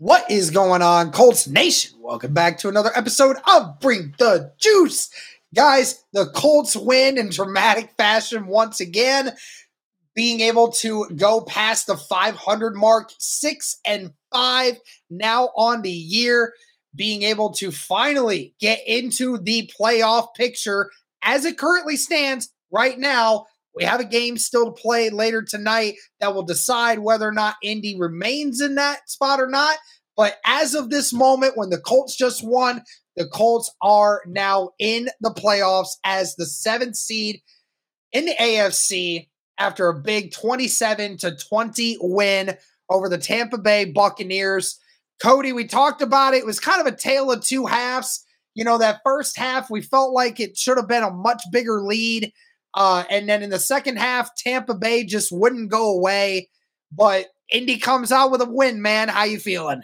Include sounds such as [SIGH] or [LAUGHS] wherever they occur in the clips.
What is going on, Colts Nation? Welcome back to another episode of Bring the Juice. Guys, the Colts win in dramatic fashion once again, being able to go past the 500 mark, six and five now on the year, being able to finally get into the playoff picture as it currently stands right now. We have a game still to play later tonight that will decide whether or not Indy remains in that spot or not. But as of this moment, when the Colts just won, the Colts are now in the playoffs as the seventh seed in the AFC after a big 27 to 20 win over the Tampa Bay Buccaneers. Cody, we talked about it. It was kind of a tale of two halves. You know, that first half, we felt like it should have been a much bigger lead. Uh, and then in the second half, Tampa Bay just wouldn't go away. But Indy comes out with a win, man. How you feeling?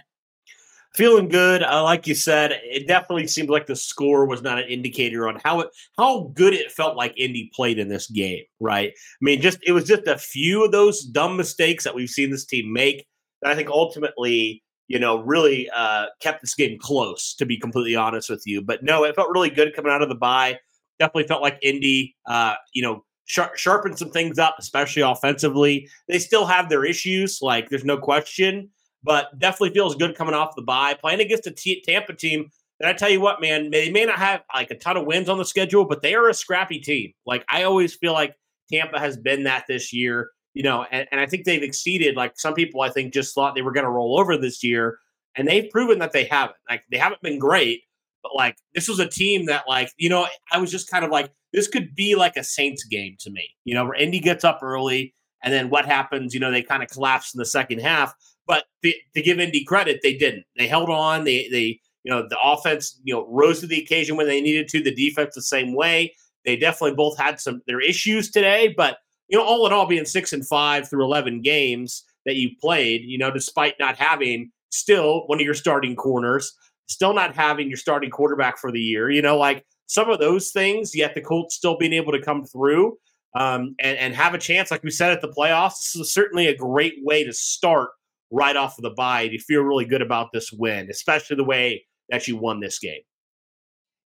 Feeling good. Uh, like you said, it definitely seemed like the score was not an indicator on how it how good it felt like Indy played in this game. Right? I mean, just it was just a few of those dumb mistakes that we've seen this team make that I think ultimately, you know, really uh, kept this game close. To be completely honest with you, but no, it felt really good coming out of the bye. Definitely felt like Indy, uh, you know, sharp, sharpened some things up, especially offensively. They still have their issues, like there's no question but definitely feels good coming off the bye. Playing against a T- Tampa team that I tell you what, man, they may not have like a ton of wins on the schedule, but they are a scrappy team. Like I always feel like Tampa has been that this year, you know, and, and I think they've exceeded. Like some people, I think, just thought they were going to roll over this year, and they've proven that they haven't. Like they haven't been great, but like this was a team that, like, you know, I was just kind of like, this could be like a Saints game to me, you know, where Indy gets up early. And then what happens? You know, they kind of collapse in the second half. But the, to give Indy credit, they didn't. They held on. They they you know the offense you know rose to the occasion when they needed to. The defense the same way. They definitely both had some their issues today, but you know all in all, being six and five through eleven games that you played, you know, despite not having still one of your starting corners, still not having your starting quarterback for the year, you know, like some of those things. Yet the Colts still being able to come through um, and and have a chance, like we said at the playoffs. This is certainly a great way to start right off of the bye. You feel really good about this win, especially the way that you won this game.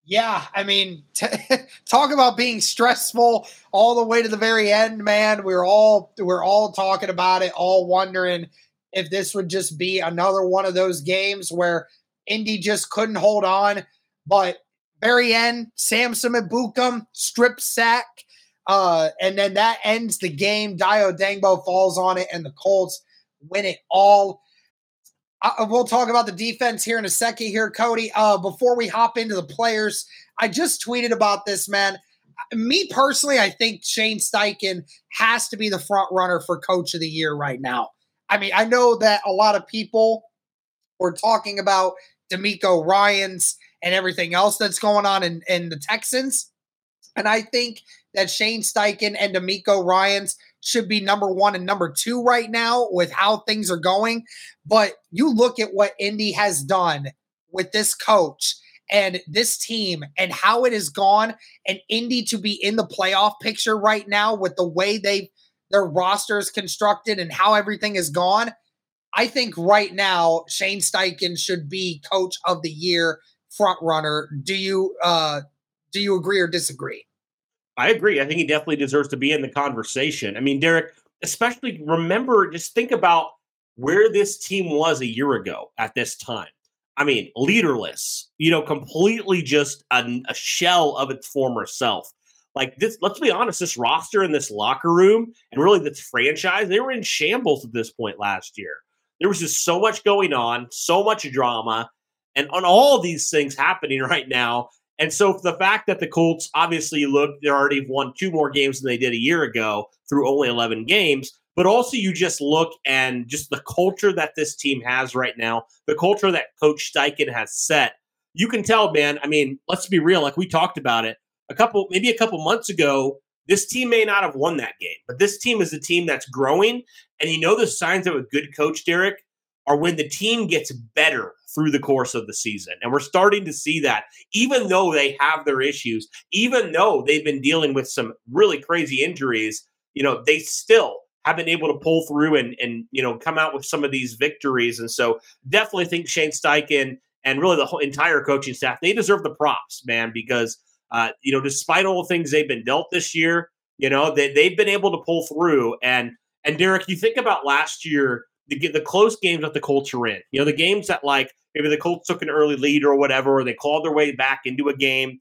Yeah, I mean, t- [LAUGHS] talk about being stressful all the way to the very end, man. We're all we're all talking about it, all wondering if this would just be another one of those games where Indy just couldn't hold on. But very end, Samson Ebukam strip sack, uh, and then that ends the game. Dayo Odeyingbo falls on it, and the Colts win it all. Uh, we'll talk about the defense here in a second here, Cody. Uh, before we hop into the players, I just tweeted about this, man. Me personally, I think Shane Steichen has to be the front runner for coach of the year right now. I mean, I know that a lot of people were talking about DeMeco Ryans and everything else that's going on in, in the Texans. And I think that Shane Steichen and DeMeco Ryans should be number one and number two right now with how things are going. But you look at what Indy has done with this coach and this team and how it has gone and Indy to be in the playoff picture right now with the way they their roster is constructed and how everything is gone. I think right now Shane Steichen should be coach of the year front runner. Do you uh do you agree or disagree? I agree. I think he definitely deserves to be in the conversation. I mean, Derek, especially remember, just think about where this team was a year ago at this time. I mean, leaderless, you know, completely just a, a shell of its former self. Like this, let's be honest, this roster and this locker room and really this franchise, they were in shambles at this point last year. There was just so much going on, so much drama, and on all these things happening [LAUGHS] right now. And so the fact that the Colts obviously look, they already won two more games than they did a year ago through only 11 games, but also you just look and just the culture that this team has right now, the culture that Coach Steichen has set. You can tell, man. I mean, let's be real. Like we talked about it a couple, maybe a couple months ago. This team may not have won that game, but this team is a team that's growing. And you know the signs of a good coach, Derek, are when the team gets better through the course of the season. And we're starting to see that, even though they have their issues, even though they've been dealing with some really crazy injuries, you know, they still have been able to pull through and and you know come out with some of these victories. And so definitely think Shane Steichen and really the whole entire coaching staff they deserve the props, man, because uh, you know despite all the things they've been dealt this year, you know they they've been able to pull through. And and Derek, you think about last year. The, the close games that the Colts are in, you know, the games that like maybe the Colts took an early lead or whatever, or they clawed their way back into a game.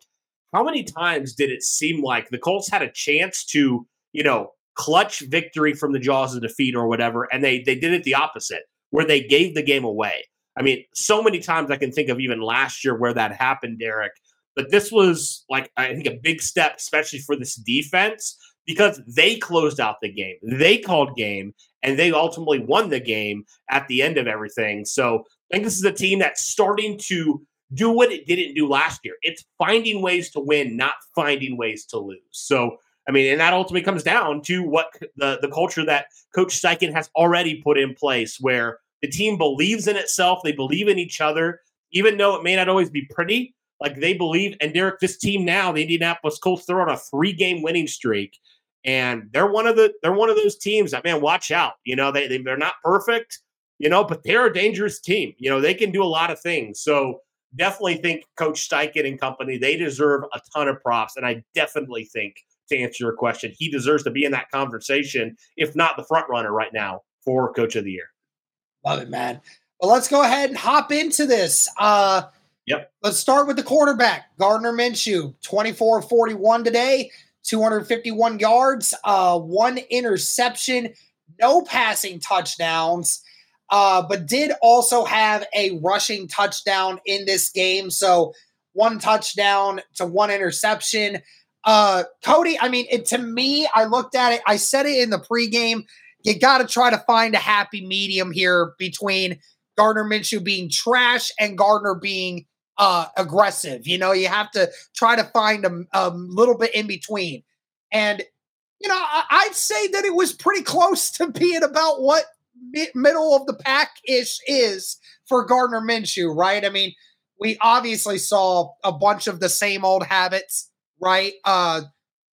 How many times did it seem like the Colts had a chance to, you know, clutch victory from the jaws of defeat or whatever, and they they did it the opposite, where they gave the game away. I mean, so many times I can think of even last year where that happened, Derek. But this was like I think a big step, especially for this defense, because they closed out the game. They called game and they ultimately won the game at the end of everything. So I think this is a team that's starting to do what it didn't do last year. It's finding ways to win, not finding ways to lose. So I mean, and that ultimately comes down to what the, the culture that Coach Steichen has already put in place, where the team believes in itself, they believe in each other, even though it may not always be pretty. Like they believe, and Derek, this team now, the Indianapolis Colts, they're on a three-game winning streak, and they're one of the they're one of those teams that man, watch out. You know, they, they they're not perfect, you know, but they're a dangerous team. You know, they can do a lot of things. So definitely think Coach Steichen and company they deserve a ton of props, and I definitely think to answer your question. He deserves to be in that conversation, if not the front runner right now for Coach of the Year. Love it, man. Well, let's go ahead and hop into this. Uh, yep. Let's start with the quarterback, Gardner Minshew, 24 41 today, 251 yards, uh, one interception, no passing touchdowns, uh, but did also have a rushing touchdown in this game. So one touchdown to one interception. Uh, Cody, I mean, it, to me, I looked at it. I said it in the pregame. You got to try to find a happy medium here between Gardner Minshew being trash and Gardner being uh, aggressive. You know, you have to try to find a, a little bit in between. And, you know, I, would say that it was pretty close [LAUGHS] to being about what mi- middle of the pack ish is for Gardner Minshew, right? I mean, we obviously saw a bunch of the same old habits right? Uh,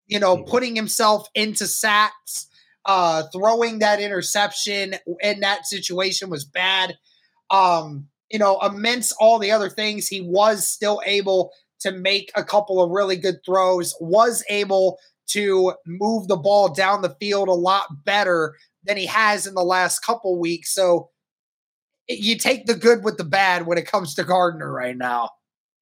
you know, mm-hmm. putting himself into sacks, uh, throwing that interception in that situation was bad. Um, you know, immense all the other things, he was still able to make a couple of really good throws, was able to move the ball down the field a lot better than he has in the last couple weeks. So you take the good with the bad when it comes to Gardner right now.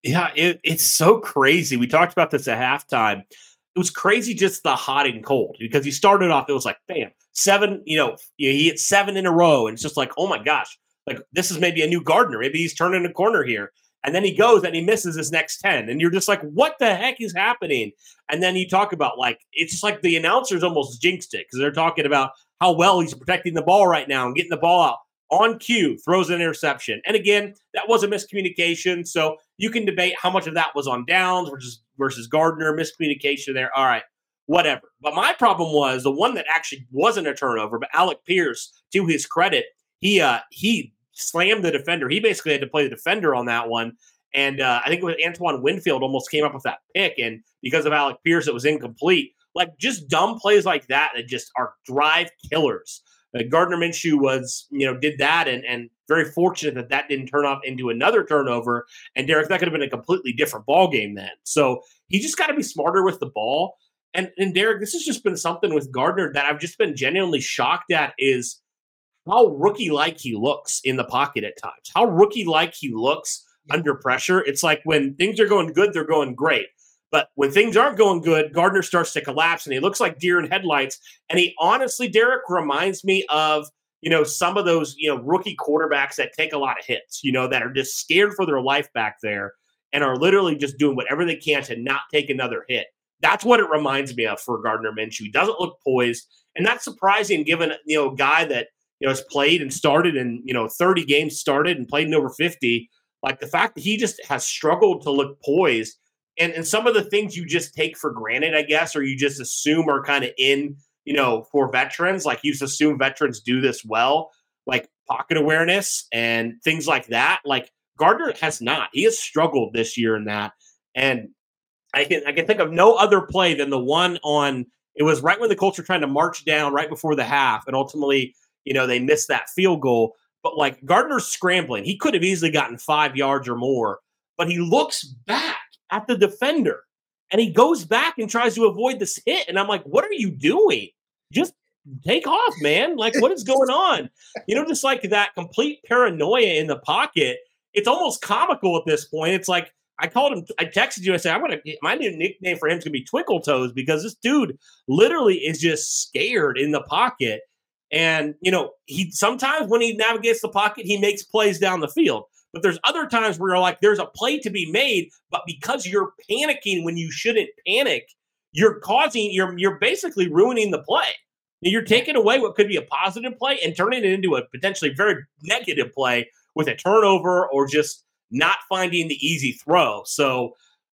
Yeah, it, it's so crazy. We talked about this at halftime. It was crazy just the hot and cold because he started off, it was like, bam, seven, you know, he hit seven in a row. And it's just like, oh my gosh, like this is maybe a new Gardner. Maybe he's turning a corner here. And then he goes and he misses his next 10. And you're just like, what the heck is happening? And then you talk about like, it's just like the announcers almost jinxed it because they're talking about how well he's protecting the ball right now and getting the ball out on cue, throws an interception. And again, that was a miscommunication. So you can debate how much of that was on Downs versus versus Gardner, miscommunication there. All right, whatever. But my problem was the one that actually wasn't a turnover, but Alec Pierce, to his credit, he uh he slammed the defender. He basically had to play the defender on that one. And uh, I think it was Antoine Winfield almost came up with that pick, and because of Alec Pierce, it was incomplete. Like just dumb plays like that that just are drive killers. Uh, Gardner Minshew was, you know, did that, and and very fortunate that that didn't turn off into another turnover. And Derek, that could have been a completely different ball game then. So he just got to be smarter with the ball. And and Derek, this has just been something with Gardner that I've just been genuinely shocked at is how rookie like he looks in the pocket at times. How rookie like he looks under pressure. It's like when things are going good, they're going great. But when things aren't going good, Gardner starts to collapse and he looks like deer in headlights. And he honestly, Derek, reminds me of, you know, some of those, you know, rookie quarterbacks that take a lot of hits, you know, that are just scared for their life back there and are literally just doing whatever they can to not take another hit. That's what it reminds me of for Gardner Minshew. He doesn't look poised. And that's surprising given, you know, a guy that, you know, has played and started and, you know, 30 games started and played in over 50. Like the fact that he just has struggled to look poised and and some of the things you just take for granted, I guess, or you just assume are kind of in, you know, for veterans. Like you just assume veterans do this well, like pocket awareness and things like that. Like Gardner has not. He has struggled this year in that. And I can I can think of no other play than the one on it was right when the Colts were trying to march down right before the half, and ultimately, you know, they missed that field goal. But like Gardner's scrambling, he could have easily gotten five yards or more, but he looks back at the defender. And he goes back and tries to avoid this hit. And I'm like, what are you doing? Just take off, man. Like, what is going on? You know, just like that complete paranoia in the pocket. It's almost comical at this point. It's like, I called him, I texted you, I said, I'm going to, my new nickname for him is going to be Twinkle Toes because this dude literally is just scared in the pocket. And, you know, he sometimes when he navigates the pocket, he makes plays down the field. But there's other times where you're like, there's a play to be made, but because you're panicking when you shouldn't panic, you're causing you're you're basically ruining the play. You're taking away what could be a positive play and turning it into a potentially very negative play with a turnover or just not finding the easy throw. So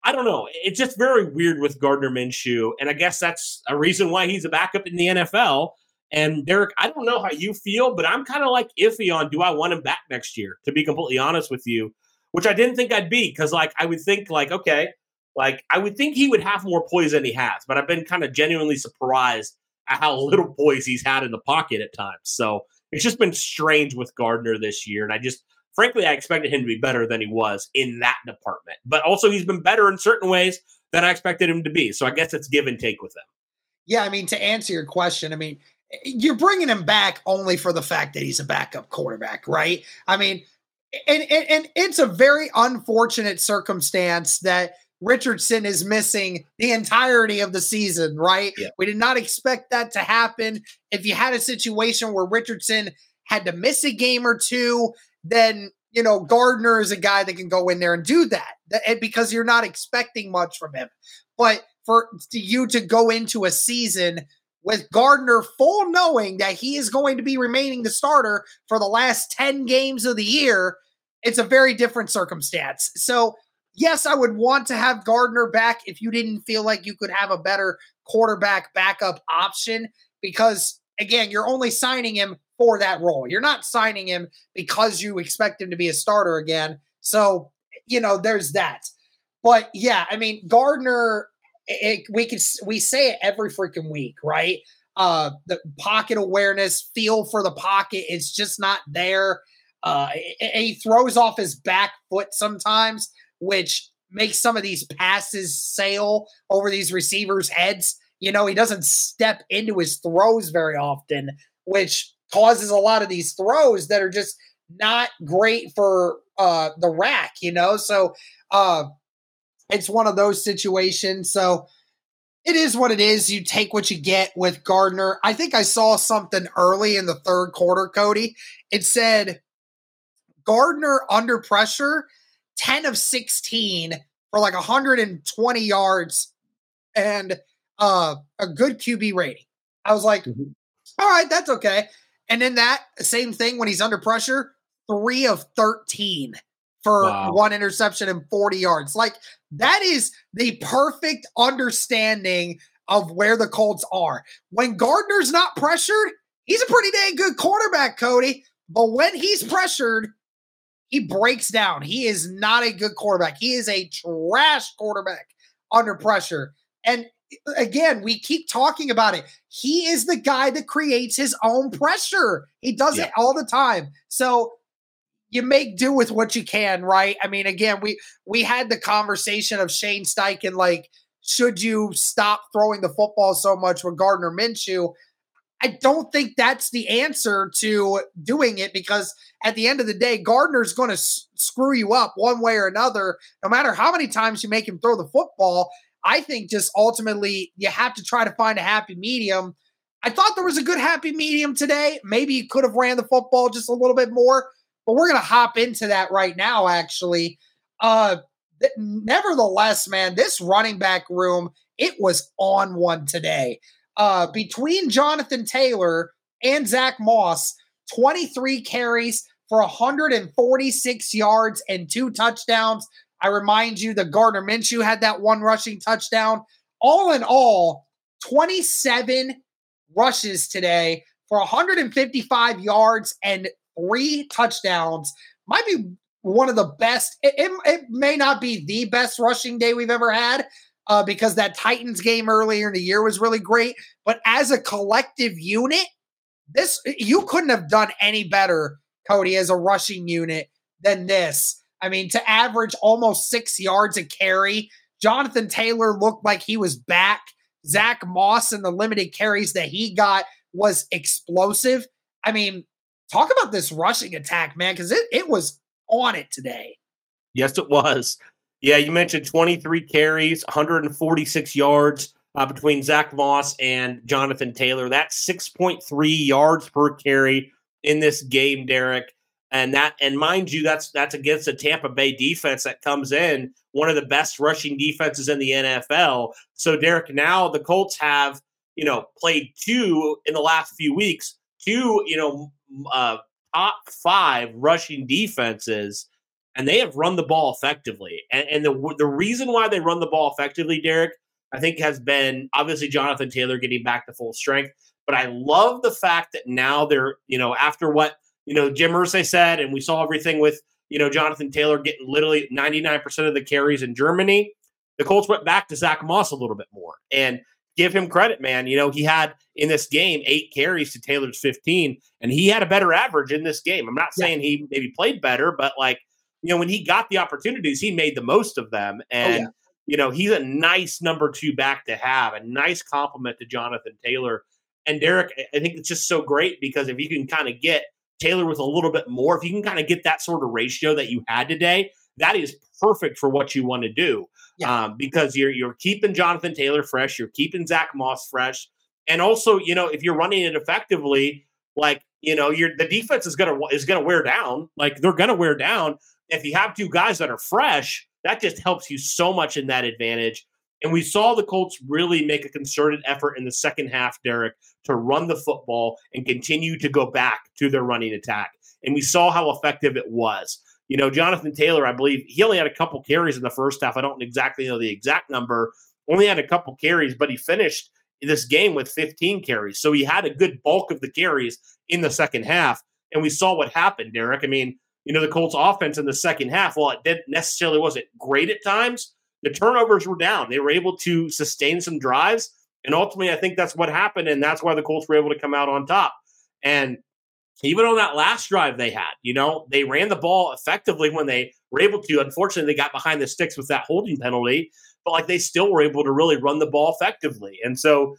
I don't know. It's just very weird with Gardner Minshew. And I guess that's a reason why he's a backup in the NFL and Derek, I don't know how you feel, but I'm kind of like iffy on do I want him back next year, to be completely honest with you, which I didn't think I'd be because, like, I would think, like, okay, like, I would think he would have more poise than he has, but I've been kind of genuinely surprised at how [LAUGHS] little poise he's had in the pocket at times. So it's just been strange with Gardner this year. And I just, frankly, I expected him to be better than he was in that department. But also, he's been better in certain ways than I expected him to be. So I guess it's give and take with him. Yeah, I mean, to answer your question, I mean, you're bringing him back only for the fact that he's a backup quarterback, right? I mean, and, and, and it's a very unfortunate circumstance that Richardson is missing the entirety of the season, right? Yeah. We did not expect that to happen. If you had a situation where Richardson had to miss a game or two, then you know Gardner is a guy that can go in there and do that, that because you're not expecting much from him. But for you to go into a season with Gardner full knowing that he is going to be remaining the starter for the last 10 games of the year, it's a very different circumstance. So, yes, I would want to have Gardner back if you didn't feel like you could have a better quarterback backup option because again, you're only signing him for that role. You're not signing him because you expect him to be a starter again. So, you know, there's that. But yeah, I mean, Gardner it, we can we say it every freaking week, right? Uh, the pocket awareness, feel for the pocket, it's just not there. Uh, he throws off his back foot sometimes, which makes some of these passes sail over these receivers' heads. You know, he doesn't step into his throws very often, which causes a lot of these throws that are just not great for uh the rack, you know. So uh it's one of those situations. So it is what it is. You take what you get with Gardner. I think I saw something early in the third quarter, Cody. It said Gardner under pressure, 10 of 16 for like 120 yards and uh, a good QB rating. I was like, mm-hmm. all right, that's okay. And then that same thing when he's under pressure, three of 13 for wow. one interception and 40 yards. Like that is the perfect understanding of where the Colts are. When Gardner's not pressured, he's a pretty dang good quarterback, Cody. But when he's pressured, he breaks down. He is not a good quarterback. He is a trash quarterback under pressure. And uh, again, we keep talking about it. He is the guy that creates his own pressure. He does yeah. it all the time. So you make do with what you can, right? I mean, again, we we had the conversation of Shane Steichen, like, should you stop throwing the football so much with Gardner Minshew? I don't think that's the answer to doing it because at the end of the day, Gardner's going to s- screw you up one way or another, no matter how many times you make him throw the football. I think just ultimately you have to try to find a happy medium. I thought there was a good happy medium today. Maybe you could have ran the football just a little bit more, but we're going to hop into that right now, actually. Uh, th- nevertheless, man, this running back room, it was on one today uh, between Jonathan Taylor and Zach Moss, 23 carries for 146 yards and two touchdowns. I remind you that Gardner Minshew had that one rushing touchdown. All in all, 27 rushes today for 155 yards and three touchdowns. Might be one of the best. It, it, it, may not be the best rushing day we've ever had, uh, because that Titans game earlier in the year was really great. But as a collective unit, this you couldn't have done any better, Cody, as a rushing unit than this. I mean, to average almost six yards a carry, Jonathan Taylor looked like he was back. Zach Moss and the limited carries that he got was explosive. I mean, talk about this rushing attack, man, because it, it was on it today. Yes, it was. Yeah, you mentioned 23 carries, 146 yards uh, between Zach Moss and Jonathan Taylor. That's 6.3 yards per carry in this game, Derek. And that, and mind you, that's that's against a Tampa Bay defense that comes in one of the best rushing defenses in the NFL. So, Derek, now the Colts have you know played two in the last few weeks, two you know uh, top five rushing defenses and they have run the ball effectively. And, and the the reason why they run the ball effectively, Derek, I think has been obviously Jonathan Taylor getting back to full strength. But I love the fact that now they're, you know, after what, you know, Jim Irsay said, and we saw everything with, you know, Jonathan Taylor getting literally 99% of the carries in Germany, the Colts went back to Zach Moss a little bit more. And give him credit, man. You know, he had in this game eight carries to Taylor's 15, and he had a better average in this game. I'm not saying yeah. he maybe played better, but like you know, when he got the opportunities, he made the most of them. Oh, and, oh, yeah. you know, he's a nice number two back to have, a nice compliment to Jonathan Taylor. And Derek, I think it's just so great because if you can kind of get Taylor with a little bit more, if you can kind of get that sort of ratio that you had today, that is perfect for what you want to do. Yeah. Um, because you're you're keeping Jonathan Taylor fresh, you're keeping Zach Moss fresh, and also, you know, if you're running it effectively, like you know, you're the defense is gonna is gonna wear down. Like they're gonna wear down if you have two guys that are fresh, that just helps you so much in that advantage. And we saw the Colts really make a concerted effort in the second half, Derek, to run the football and continue to go back to their running attack. And we saw how effective it was. You know, Jonathan Taylor, I believe he only had a couple carries in the first half. I don't exactly know the exact number, only had a couple carries, but he finished this game with 15 carries. So he had a good bulk of the carries in the second half. And we saw what happened, Derek. I mean, you know, the Colts offense in the second half, while it didn't necessarily wasn't great at times, the turnovers were down. They were able to sustain some drives. And ultimately, I think that's what happened. And that's why the Colts were able to come out on top. And even on that last drive they had, you know, they ran the ball effectively when they were able to. Unfortunately, they got behind the sticks with that holding penalty, but like they still were able to really run the ball effectively. And so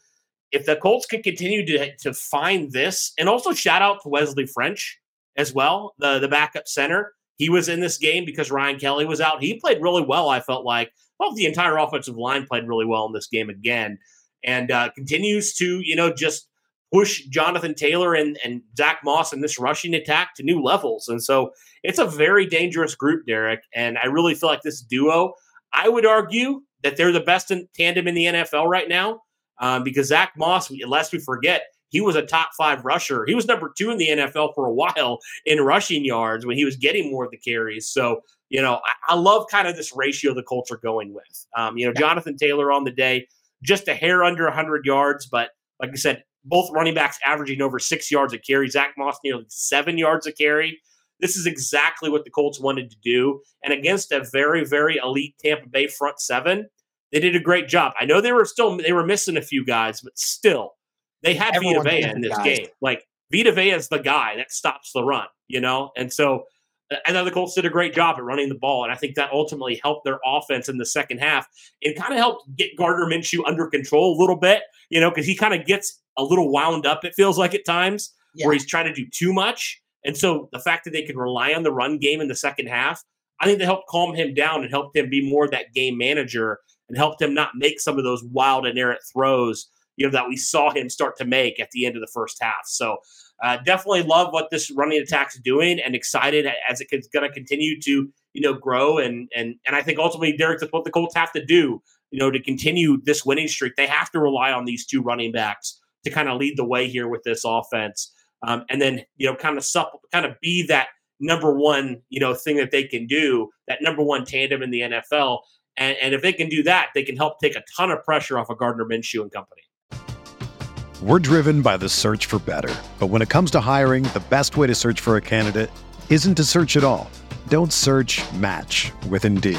if the Colts can continue to, to find this, and also shout out to Wesley French as well, the the backup center. He was in this game because Ryan Kelly was out. He played really well. I felt like well, the entire offensive line played really well in this game again, and uh, continues to you know just push Jonathan Taylor and and Zach Moss in this rushing attack to new levels. And so it's a very dangerous group, Derek. And I really feel like this duo. I would argue that they're the best in tandem in the NFL right now um, because Zach Moss, lest we forget, he was a top five rusher. He was number two in the NFL for a while in rushing yards when he was getting more of the carries. So, you know, I, I love kind of this ratio the Colts are going with. Um, you know, Jonathan Taylor on the day, just a hair under 100 yards, but like I said, both running backs averaging over six yards a carry. Zach Moss nearly seven yards a carry. This is exactly what the Colts wanted to do. And against a very, very elite Tampa Bay front seven, they did a great job. I know they were still they were missing a few guys, but still, they had Everyone Vita Vea in this guys. game. Like Vita Vea is the guy that stops the run, you know? And so uh, and then the Colts did a great job at running the ball. And I think that ultimately helped their offense in the second half. It kind of helped get Gardner Minshew under control a little bit, you know, because he kind of gets a little wound up, it feels like at times, yeah. where he's trying to do too much. And so the fact that they could rely on the run game in the second half, I think they helped calm him down and helped him be more that game manager and helped him not make some of those wild and errant throws, you know, that we saw him start to make at the end of the first half. So uh, definitely love what this running attack is doing and excited as it's going to continue to, you know, grow. And, and, and I think ultimately, Derek, that's what the Colts have to do, you know, to continue this winning streak. They have to rely on these two running backs to kind of lead the way here with this offense. Um, and then, you know, kind of supp- kind of be that number one, you know, thing that they can do, that number one tandem in the NFL. And, and if they can do that, they can help take a ton of pressure off of Gardner Minshew and company. We're driven by the search for better. But when it comes to hiring, the best way to search for a candidate isn't to search at all. Don't search match with Indeed.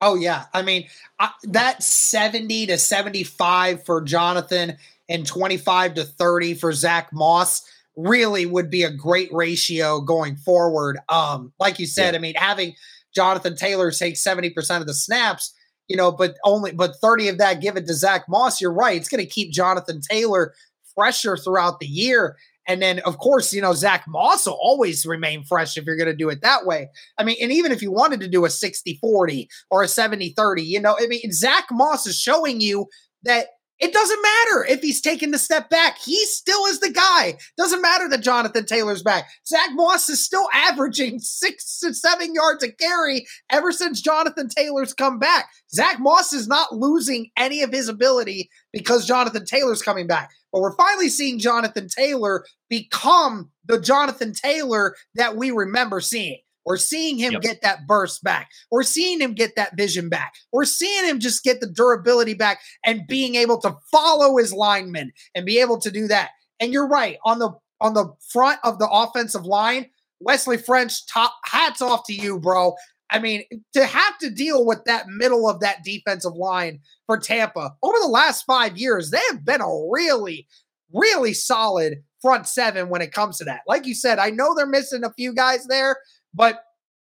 Oh, yeah. I mean, I, that 70 to 75 for Jonathan and 25 to 30 for Zach Moss – really would be a great ratio going forward. Um, like you said, yeah. I mean, having Jonathan Taylor take 70% of the snaps, you know, but only but 30 of that given to Zach Moss, you're right. It's going to keep Jonathan Taylor fresher throughout the year. And then, of course, you know, Zach Moss will always remain fresh if you're going to do it that way. I mean, and even if you wanted to do a 60 40 or a 70 30, you know, I mean, Zach Moss is showing you that it doesn't matter if he's taking the step back. He still is the guy. Doesn't matter that Jonathan Taylor's back. Zach Moss is still [LAUGHS] averaging six to seven yards a carry ever since Jonathan Taylor's come back. Zach Moss is not losing any of his ability because Jonathan Taylor's coming back. But we're finally seeing Jonathan Taylor become the Jonathan Taylor that we remember seeing. We're seeing him yep. get that burst back. We're seeing him get that vision back. We're seeing him just get the durability back and being able to follow his linemen and be able to do that. And you're right on the on the front of the offensive line, Wesley French. Top hats off to you, bro. I mean, to have to deal with that middle of that defensive line for Tampa over the last five years, they have been a really, really solid front seven when it comes to that. Like you said, I know they're missing a few guys there, but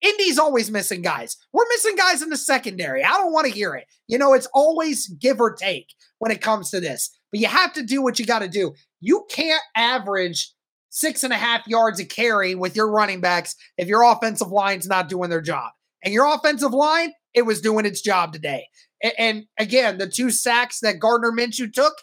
Indy's always missing guys. We're missing guys in the secondary. I don't want to hear it. You know, it's always give or take when it comes to this. But you have to do what you got to do. You can't average six and a half yards a carry with your running backs if your offensive line's not doing their job. And your offensive line, it was doing its job today. And, and again, the two sacks that Gardner Minshew took,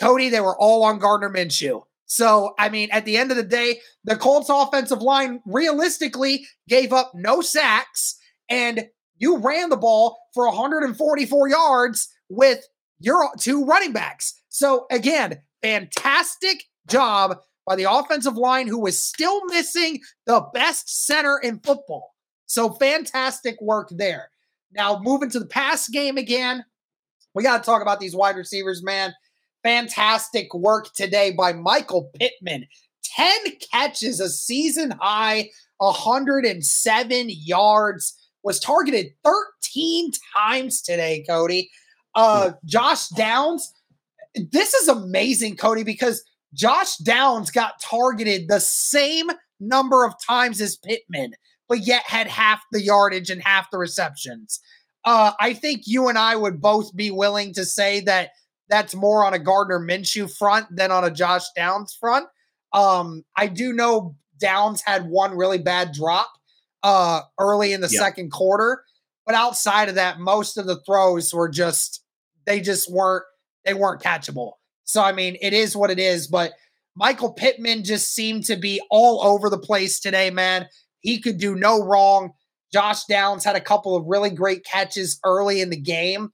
Cody, they were all on Gardner Minshew. So, I mean, at the end of the day, the Colts offensive line realistically gave up no sacks and you ran the ball for 144 yards with your two running backs. So, again, fantastic job by the offensive line who was still missing the best center in football. So, fantastic work there. Now, moving to the pass game again, we got to talk about these wide receivers, man. Fantastic work today by Michael Pittman. 10 catches, a season high, 107 yards, was targeted 13 times today, Cody. Uh, Josh Downs, this is amazing, Cody, because Josh Downs got targeted the same number of times as Pittman, but yet had half the yardage and half the receptions. Uh, I think you and I would both be willing to say that that's more on a Gardner Minshew front than on a Josh Downs front. Um, I do know Downs had one really bad drop uh, early in the yep. second quarter, but outside of that, most of the throws were just they just weren't they weren't catchable. So I mean, it is what it is. But Michael Pittman just seemed to be all over the place today, man. He could do no wrong. Josh Downs had a couple of really great catches early in the game.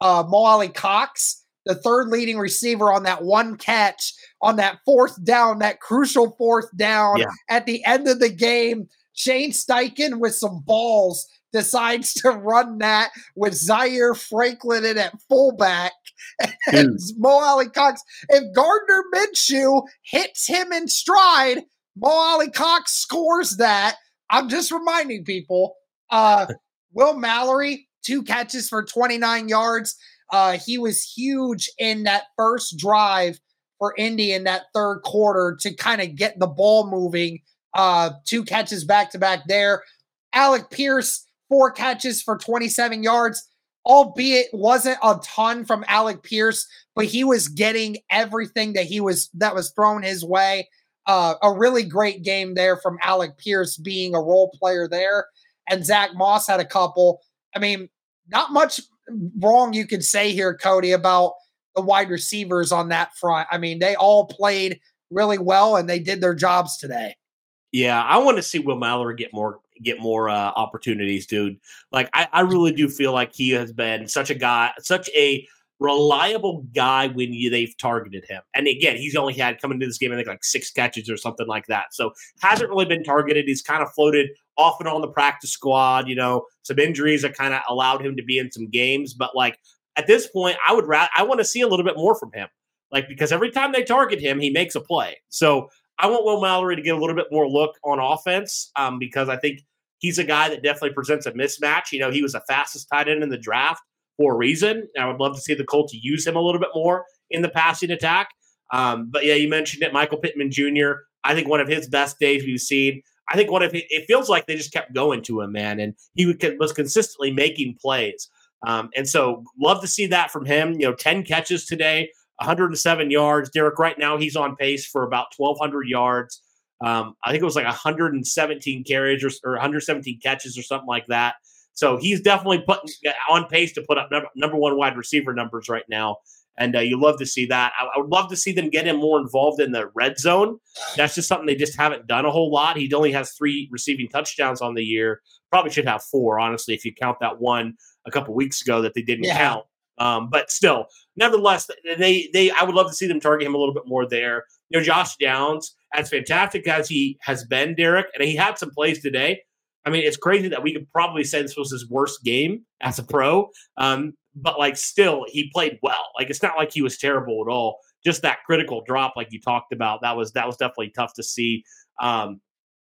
Uh, Mo Alie-Cox, the third leading receiver on that one catch on that fourth down, that crucial fourth down yeah. at the end of the game. Shane Steichen with some balls decides to run that with Zaire Franklin in at fullback [LAUGHS] and Mo Alie-Cox. If Gardner Minshew hits him in stride, Mo Alie-Cox scores that. I'm just reminding people. Uh, [LAUGHS] Will Mallory, two catches for 29 yards. Uh, he was huge in that first drive for Indy in that third quarter to kind of get the ball moving. Uh, two catches back to back there. Alec Pierce, four catches for 27 yards, albeit wasn't a ton from Alec Pierce, but he was getting everything that he was that was thrown his way. Uh, a really great game there from Alec Pierce being a role player there. And Zach Moss had a couple. I mean, not much wrong you could say here, Cody, about the wide receivers on that front. I mean, they all played really well and they did their jobs today. Yeah, I want to see Will Mallory get more get more uh, opportunities, dude. Like I, I really do feel like he has been such a guy, such a reliable guy when you, they've targeted him. And again, he's only had coming into this game, I think like six catches or something like that. So hasn't really been targeted. He's kind of floated off and on the practice squad. You know, some injuries that kind of allowed him to be in some games. But like at this point, I would rather I want to see a little bit more from him. Like because every time they target him, he makes a play. So I want Will Mallory to get a little bit more look on offense um, because I think he's a guy that definitely presents a mismatch. You know, he was the fastest tight end in the draft for a reason. I would love to see the Colts use him a little bit more in the passing attack. Um, but yeah, you mentioned it, Michael Pittman Jr. I think one of his best days we've seen. I think one of it, feels like they just kept going to him, man, and he was consistently making plays. Um, and so, love to see that from him. You know, ten catches today, 107 yards. Derek, right now, he's on pace for about 1,200 yards. Um, I think it was like 117 carries or, or 117 catches or something like that. So he's definitely putting on pace to put up number, number one wide receiver numbers right now. And uh, you love to see that. I, I, would love to see them get him more involved in the red zone. That's just something they just haven't done a whole lot. He only has three receiving touchdowns on the year. Probably should have four, honestly, if you count that one a couple weeks ago that they didn't yeah. count. Um, but still, nevertheless, they they I would love to see them target him a little bit more there. You know, Josh Downs, as fantastic as he has been, Derek, and he had some plays today. I mean, it's crazy that we could probably say this was his worst game as a pro. Um, but like, still, he played well. Like, it's not like he was terrible at all. Just that critical drop, like you talked about, that was that was definitely tough to see. Um,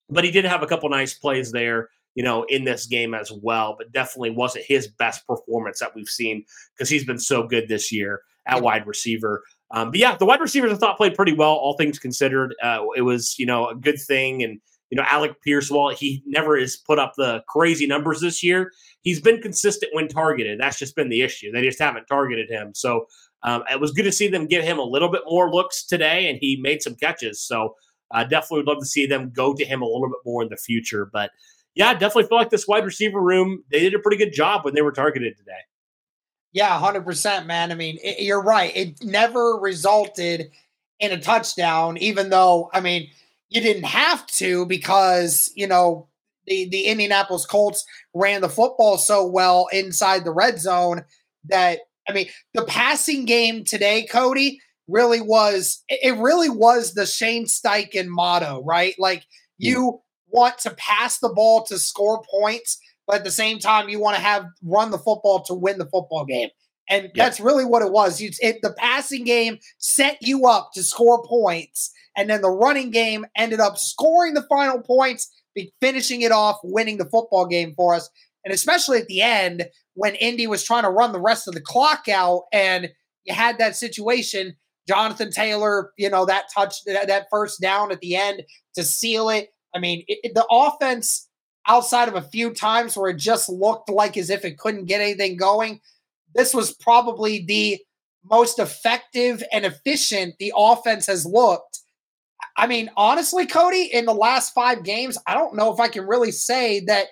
but he did have a couple nice plays there you know, in this game as well, but definitely wasn't his best performance that we've seen because he's been so good this year at wide receiver. Um, but yeah, the wide receivers I thought played pretty well, all things considered. Uh, it was, you know, a good thing. And, you know, Alec Pierce, while he never has put up the crazy numbers this year, he's been consistent when targeted. That's just been the issue. They just haven't targeted him. So um, it was good to see them give him a little bit more looks today, and he made some catches. So I uh, definitely would love to see them go to him a little bit more in the future. But yeah, I definitely feel like this wide receiver room, they did a pretty good job when they were targeted today. Yeah, 100%, man. I mean, it, you're right. It never resulted in a touchdown, even though, I mean, you didn't have to because, you know, the, the Indianapolis Colts ran the football so well inside the red zone that, I mean, the passing game today, Cody, really was, it really was the Shane Steichen motto, right? Like, you want to pass the ball to score points, but at the same time, you want to have run the football to win the football game. And that's really what it was. You, it, the passing game set you up to score points, and then the running game ended up scoring the final points, finishing it off, winning the football game for us. And especially at the end, when Indy was trying to run the rest of the clock out, and you had that situation, Jonathan Taylor, you know, that touch, that, that first down at the end to seal it I mean, it, the offense outside of a few times where it just looked like as if it couldn't get anything going, this was probably the most effective and efficient the offense has looked. I mean, honestly, Cody, in the last five games, I don't know if I can really say that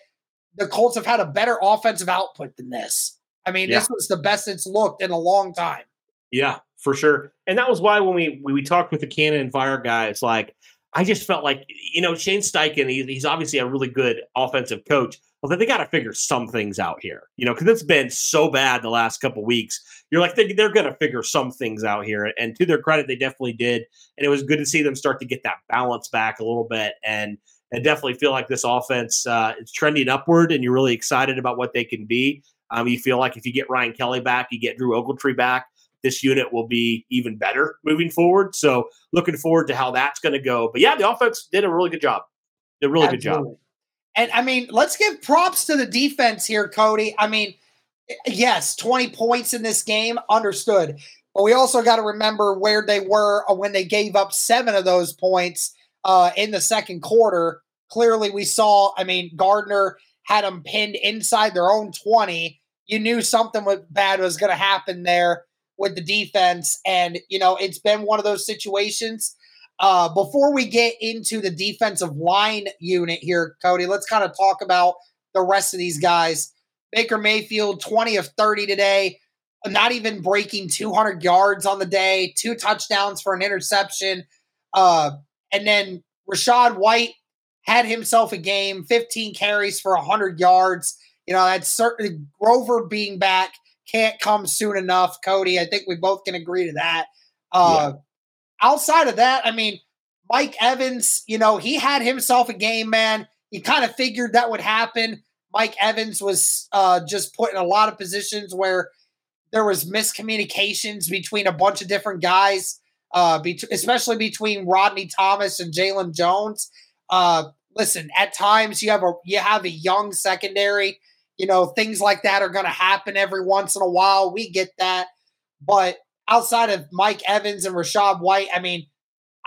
the Colts have had a better offensive output than this. I mean, yeah. this was the best it's looked in a long time. Yeah, for sure. And that was why when we when we talked with the Cannon and Fire guys, like I just felt like you know Shane Steichen, he, he's obviously a really good offensive coach, but they got to figure some things out here, you know, because it's been so bad the last couple weeks. You're like they, they're going to figure some things out here, and to their credit, they definitely did. And it was good to see them start to get that balance back a little bit, and I definitely feel like this offense uh, is trending upward, and you're really excited about what they can be. Um, you feel like if you get Ryan Kelly back, you get Drew Ogletree back, this unit will be even better moving forward. So looking forward to how that's going to go. But yeah, the offense did a really good job. Did a really Absolutely. good job. And I mean, let's give props to the defense here, Cody. I mean, yes, 20 points in this game, understood. But we also got to remember where they were when they gave up seven of those points uh, in the second quarter. Clearly, we saw, I mean, Gardner had them pinned inside their own 20. You knew something bad was going to happen there with the defense. And, you know, it's been one of those situations. Uh, before we get into the defensive line unit here, Cody, let's kind of talk about the rest of these guys. Baker Mayfield, 20 of 30 today, not even breaking 200 yards on the day, two touchdowns for an interception. Uh, and then Rachaad White had himself a game, 15 carries for 100 yards. You know, that's certainly Grover being back can't come soon enough, Cody. I think we both can agree to that. Uh, yeah. Outside of that, I mean, Mike Evans, you know, he had himself a game, man. He kind of figured that would happen. Mike Evans was uh, just put in a lot of positions where there was miscommunications between a bunch of different guys, uh, especially between Rodney Thomas and Jaylon Jones. Uh, listen, at times you have a you have a young secondary you know, things like that are going to happen every once in a while. We get that. But outside of Mike Evans and Rachaad White, I mean,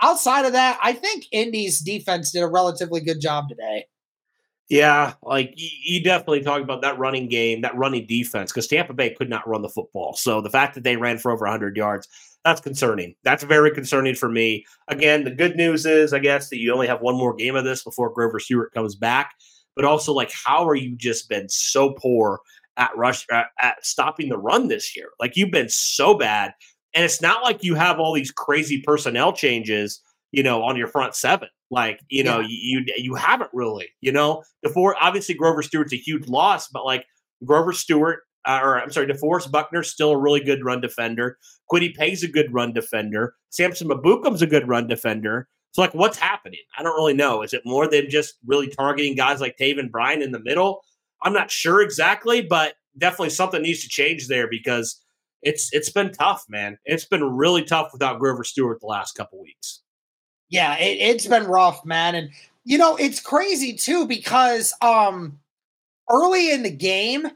outside of that, I think Indy's defense did a relatively good job today. Yeah, like you definitely talk about that running game, that running defense, because Tampa Bay could not run the football. So the fact that they ran for over 100 yards, that's concerning. That's very concerning for me. Again, the good news is, I guess, that you only have one more game of this before Grover Stewart comes back but also like how are you just been so poor at rush at, at stopping the run this year? Like you've been so bad, and it's not like you have all these crazy personnel changes, you know, on your front seven. Like you know, yeah. you you haven't really, you know, before obviously Grover Stewart's a huge loss, but like Grover Stewart, uh, or I'm sorry, DeForest Buckner's still a really good run defender. Kwity Paye's a good run defender. Samson Ebukam's a good run defender. So, like, what's happening? I don't really know. Is it more than just really targeting guys like Taven Bryan in the middle? I'm not sure exactly, but definitely something needs to change there because it's it's been tough, man. It's been really tough without Grover Stewart the last couple weeks. Yeah, it, it's been rough, man. And you know, it's crazy too because um early in the game,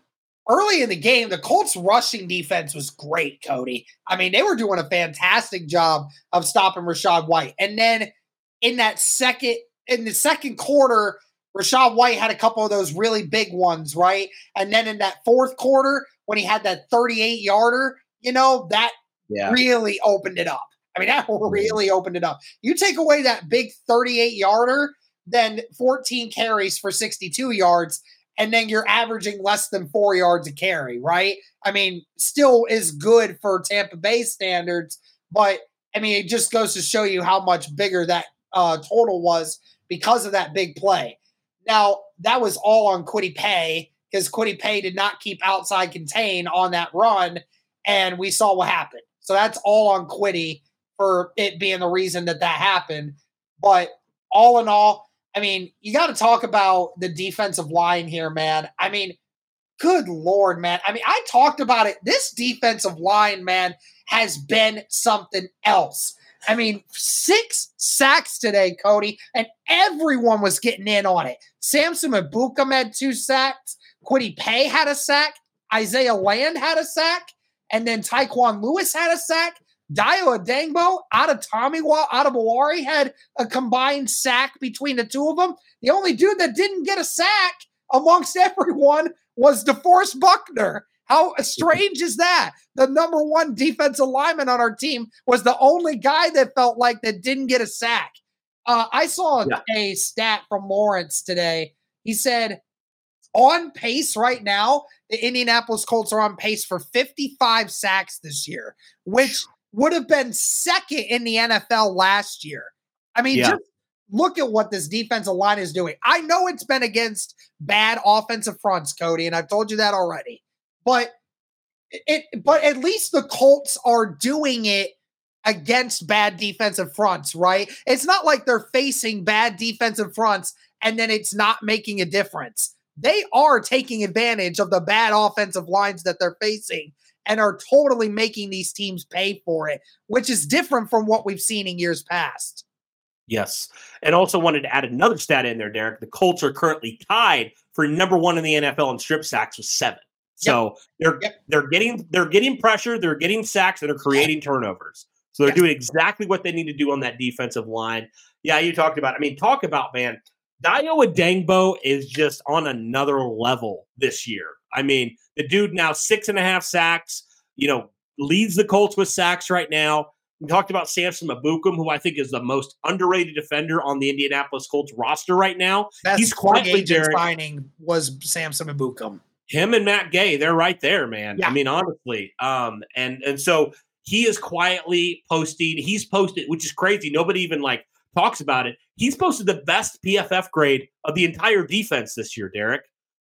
early in the game, the Colts rushing defense was great, Cody. I mean, they were doing a fantastic job of stopping Rachaad White. And then in that second in the second quarter, Rachaad White had a couple of those really big ones, right? And then in that fourth quarter, when he had that 38 yarder, you know, that yeah. really opened it up. I mean, that [LAUGHS] really opened it up. You take away that big 38 yarder, then 14 carries for 62 yards, and then you're averaging less than four yards a carry, right? I mean, still is good for Tampa Bay standards, but I mean, it just goes to show you how much bigger that uh, total was because of that big play. Now, that was all on Kwity Paye because Kwity Paye did not keep outside contain on that run, and we saw what happened. So that's all on Kwity for it being the reason that that happened. But all in all, I mean, you got to talk about the defensive line here, man. I mean, good lord, man. I mean, I talked about it. This defensive line, man, has been something else. I mean, six sacks today, Cody, and everyone was getting in on it. Samson Ebukam had two sacks. Kwity Paye had a sack. Isaiah Land had a sack. And then Tyquan Lewis had a sack. Dayo Odeyingbo out of Tommy Wall out of Bawari had a combined sack between the two of them. The only dude that didn't get a sack amongst [LAUGHS] everyone was DeForest Buckner. How [LAUGHS] strange is that? The number one defensive lineman on our team was the only guy that felt like that didn't get a sack. Uh, I saw yeah. a stat from Lawrence today. He said, on pace right now, the Indianapolis Colts are on pace for 55 sacks this year, which would have been second in the NFL last year. I mean, yeah. just look at what this defensive line is doing. I know it's been against bad offensive fronts, Cody, and I've told you that already. But it but at least the Colts are doing it against bad defensive fronts, right? It's not like they're facing bad defensive fronts and then it's not making a difference. They are taking advantage of the bad offensive lines that they're facing and are totally making these teams pay for it, which is different from what we've seen in years past. Yes. And also wanted to add another stat in there, Derek. The Colts are currently tied for number one in the NFL in strip sacks with seven. So yep. they're yep. they're getting they're getting pressure, they're getting sacks, and they're creating turnovers. So they're yes. doing exactly what they need to do on that defensive line. Yeah, you talked about. I mean, talk about man. Dayo Odeyingbo is just on another level this year. I mean, the dude now six and a half sacks. You know, leads the Colts with sacks right now. We talked about Samson Ebukam, who I think is the most underrated defender on the Indianapolis Colts roster right now. Best He's quietly signing was Samson Ebukam him and Matt Gay, they're right there, man. Yeah. I mean, honestly. Um, and and so he is quietly posting. He's posted, which is crazy. Nobody even like talks about it. He's posted the best PFF grade of the entire defense this year, Derek.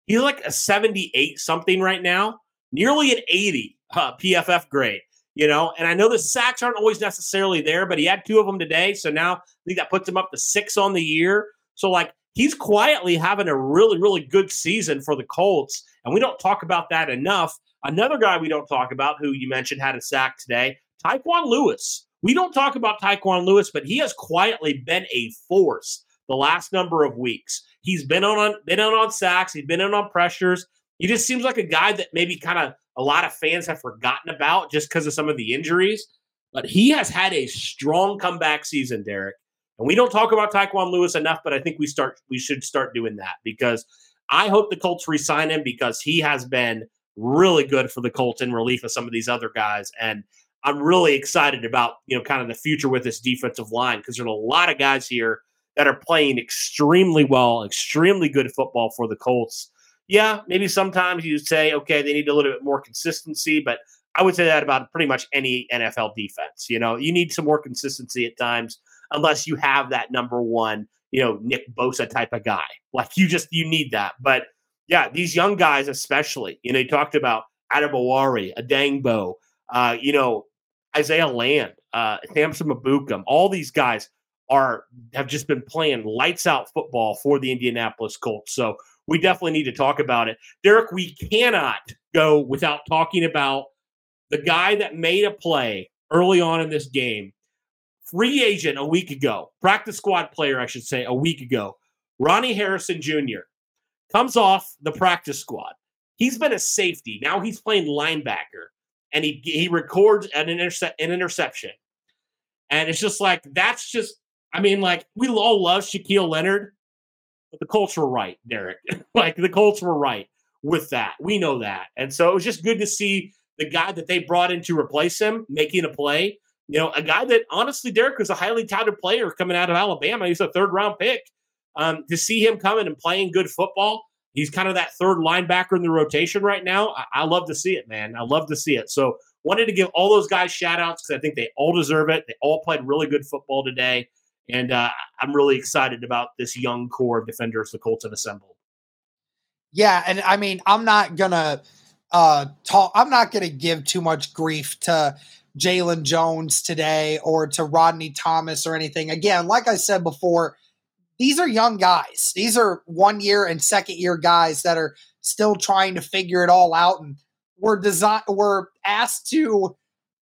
He's like a 78 something right now, nearly an 80 uh, PFF grade. You know, and I know the sacks aren't always necessarily there, but he had two of them today. So now I think that puts him up to six on the year. So like he's quietly having a really, really good season for the Colts. And we don't talk about that enough. Another guy we don't talk about, who you mentioned had a sack today, Tyquan Lewis. We don't talk about Tyquan Lewis, but he has quietly been a force the last number of weeks. He's been on been on, on sacks, he's been in on pressures. He just seems like a guy that maybe kind of a lot of fans have forgotten about just because of some of the injuries. But he has had a strong comeback season, Derek. And we don't talk about Tyquan Lewis enough, but I think we start we should start doing that because I hope the Colts resign him because he has been really good for the Colts in relief of some of these other guys. And I'm really excited about, you know, kind of the future with this defensive line because there's a lot of guys here that are playing extremely well, extremely good football for the Colts. Yeah, maybe sometimes you say, okay, they need a little bit more consistency, but I would say that about pretty much any NFL defense. You know, you need some more consistency at times, unless you have that number one you know, Nick Bosa type of guy. Like you just you need that. But yeah, these young guys especially, you know, you talked about Adebawore, Odeyingbo, uh, you know, Isaiah Land, uh, Samson Ebukam, all these guys are have just been playing lights out football for the Indianapolis Colts. So we definitely need to talk about it. Derek, we cannot go without talking about the guy that made a play early on in this game free agent a week ago, practice squad player, I should say, a week ago, Ronnie Harrison Jr. comes off the practice squad. He's been a safety. Now he's playing linebacker, and he he records an, intercept, an interception. And it's just like that's just. I mean, like we all love Shaquille Leonard, but the Colts were right, Derek. [LAUGHS] like the Colts were right with that. We know that, and so it was just good to see the guy that they brought in to replace him making a play you know, a guy that honestly, Derek was a highly touted player coming out of Alabama. He's a third round pick. Um, to see him coming and playing good football, he's kind of that third linebacker in the rotation right now. I, I love to see it, man. I love to see it. So wanted to give all those guys shout outs because I think they all deserve it. They all played really good football today. And uh, I'm really excited about this young core of defenders the Colts have assembled. Yeah, and I mean, I'm not gonna uh talk. I'm not gonna give too much grief to Jaylon Jones today or to Rodney Thomas or anything. Again, like I said before, these are young guys. These are one year and second year guys that are still trying to figure it all out. And we're design we're asked to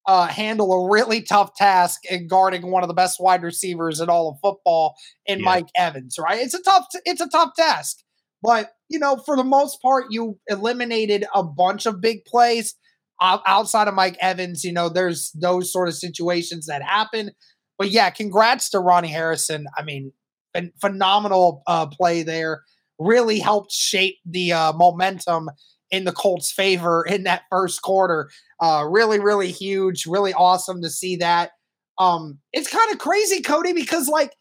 uh, handle a really tough task in guarding one of the best wide receivers in all of football in yeah. Mike Evans, right? It's a tough it's a tough task. But, you know, for the most part, you eliminated a bunch of big plays. Outside of Mike Evans, you know, there's those sort of situations that happen. But yeah, congrats to Ronnie Harrison. I mean, phenomenal uh, play there. Really helped shape the uh, momentum in the Colts' favor in that first quarter. Uh, really, really huge. Really awesome to see that. Um, it's kind of crazy, Cody, because like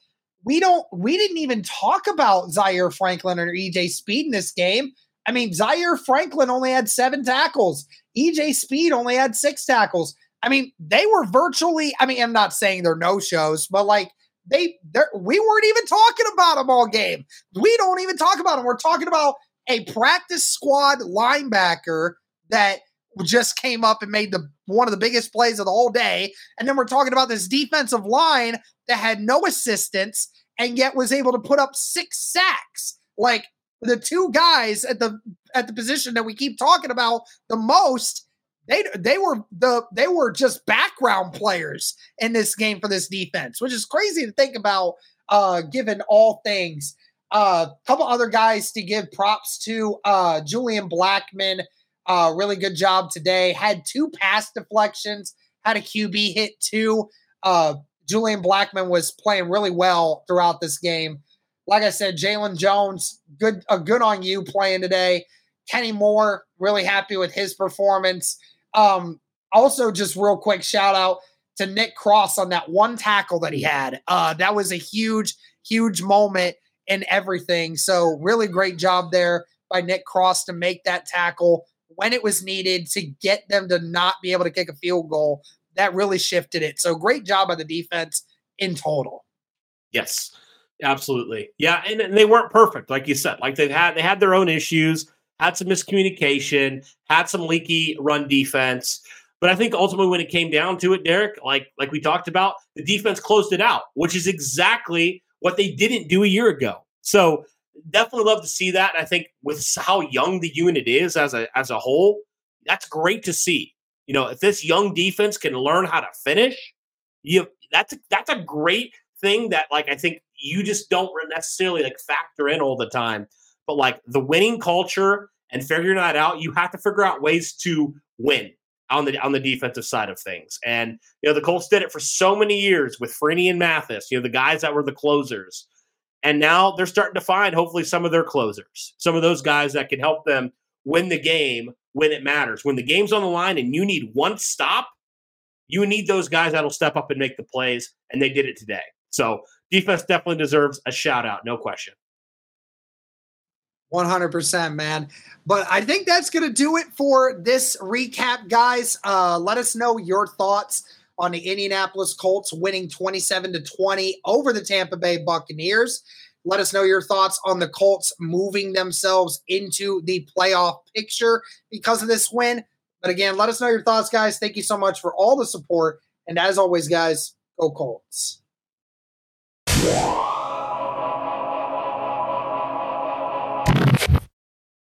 we don't, we didn't even talk about Zaire Franklin or EJ Speed in this game. I mean, Zaire Franklin only had seven tackles. EJ Speed only had six tackles. I mean, they were virtually, I mean, I'm not saying they're no shows, but like they, we weren't even talking about them all game. We don't even talk about them. We're talking about a practice squad linebacker that just came up and made the one of the biggest plays of the whole day. And then we're talking about this defensive line that had no assistance and yet was able to put up six sacks. Like the two guys at the at the position that we keep talking about the most they they were the they were just background players in this game for this defense which is crazy to think about uh given all things. A uh, couple other guys to give props to uh julian Blackmon, uh really good job today. Had two pass deflections had a qb hit too. Uh julian Blackmon was playing really well throughout this game like I said, Jaylon Jones, good, uh, good on you playing today. Kenny Moore, really happy with his performance. Um, also, just real quick shout out to Nick Cross on that one tackle that he had. Uh, that was a huge, huge moment in everything. So, really great job there by Nick Cross to make that tackle when it was needed to get them to not be able to kick a field goal. That really shifted it. So, great job by the defense in total. Yes. Absolutely. Yeah, and, and, they weren't perfect, like you said. Like they've had they had their own issues, had some miscommunication, had some leaky run defense. But I think ultimately when it came down to it, Derek, like like we talked about, the defense closed it out, which is exactly what they didn't do a year ago. So definitely love to see that. I think with how young the unit is as a as a whole, that's great to see. You know, if this young defense can learn how to finish, you that's a, that's a great thing that like I think you just don't necessarily like factor in all the time. But like the winning culture and figuring that out, you have to figure out ways to win on the on the defensive side of things. And you know, the Colts did it for so many years with Freeney and Mathis, you know, the guys that were the closers. And now they're starting to find hopefully some of their closers, some of those guys that can help them win the game when it matters. When the game's on the line and you need one stop, you need those guys that'll step up and make the plays. And they did it today. So defense definitely deserves a shout out, no question. 100%, man. But I think that's going to do it for this recap, guys. Uh, let us know your thoughts on the Indianapolis Colts winning 27 to 20 over the Tampa Bay Buccaneers. Let us know your thoughts on the Colts moving themselves into the playoff picture because of this win. But again, let us know your thoughts, guys. Thank you so much for all the support. And as always, guys, go Colts. Yeah.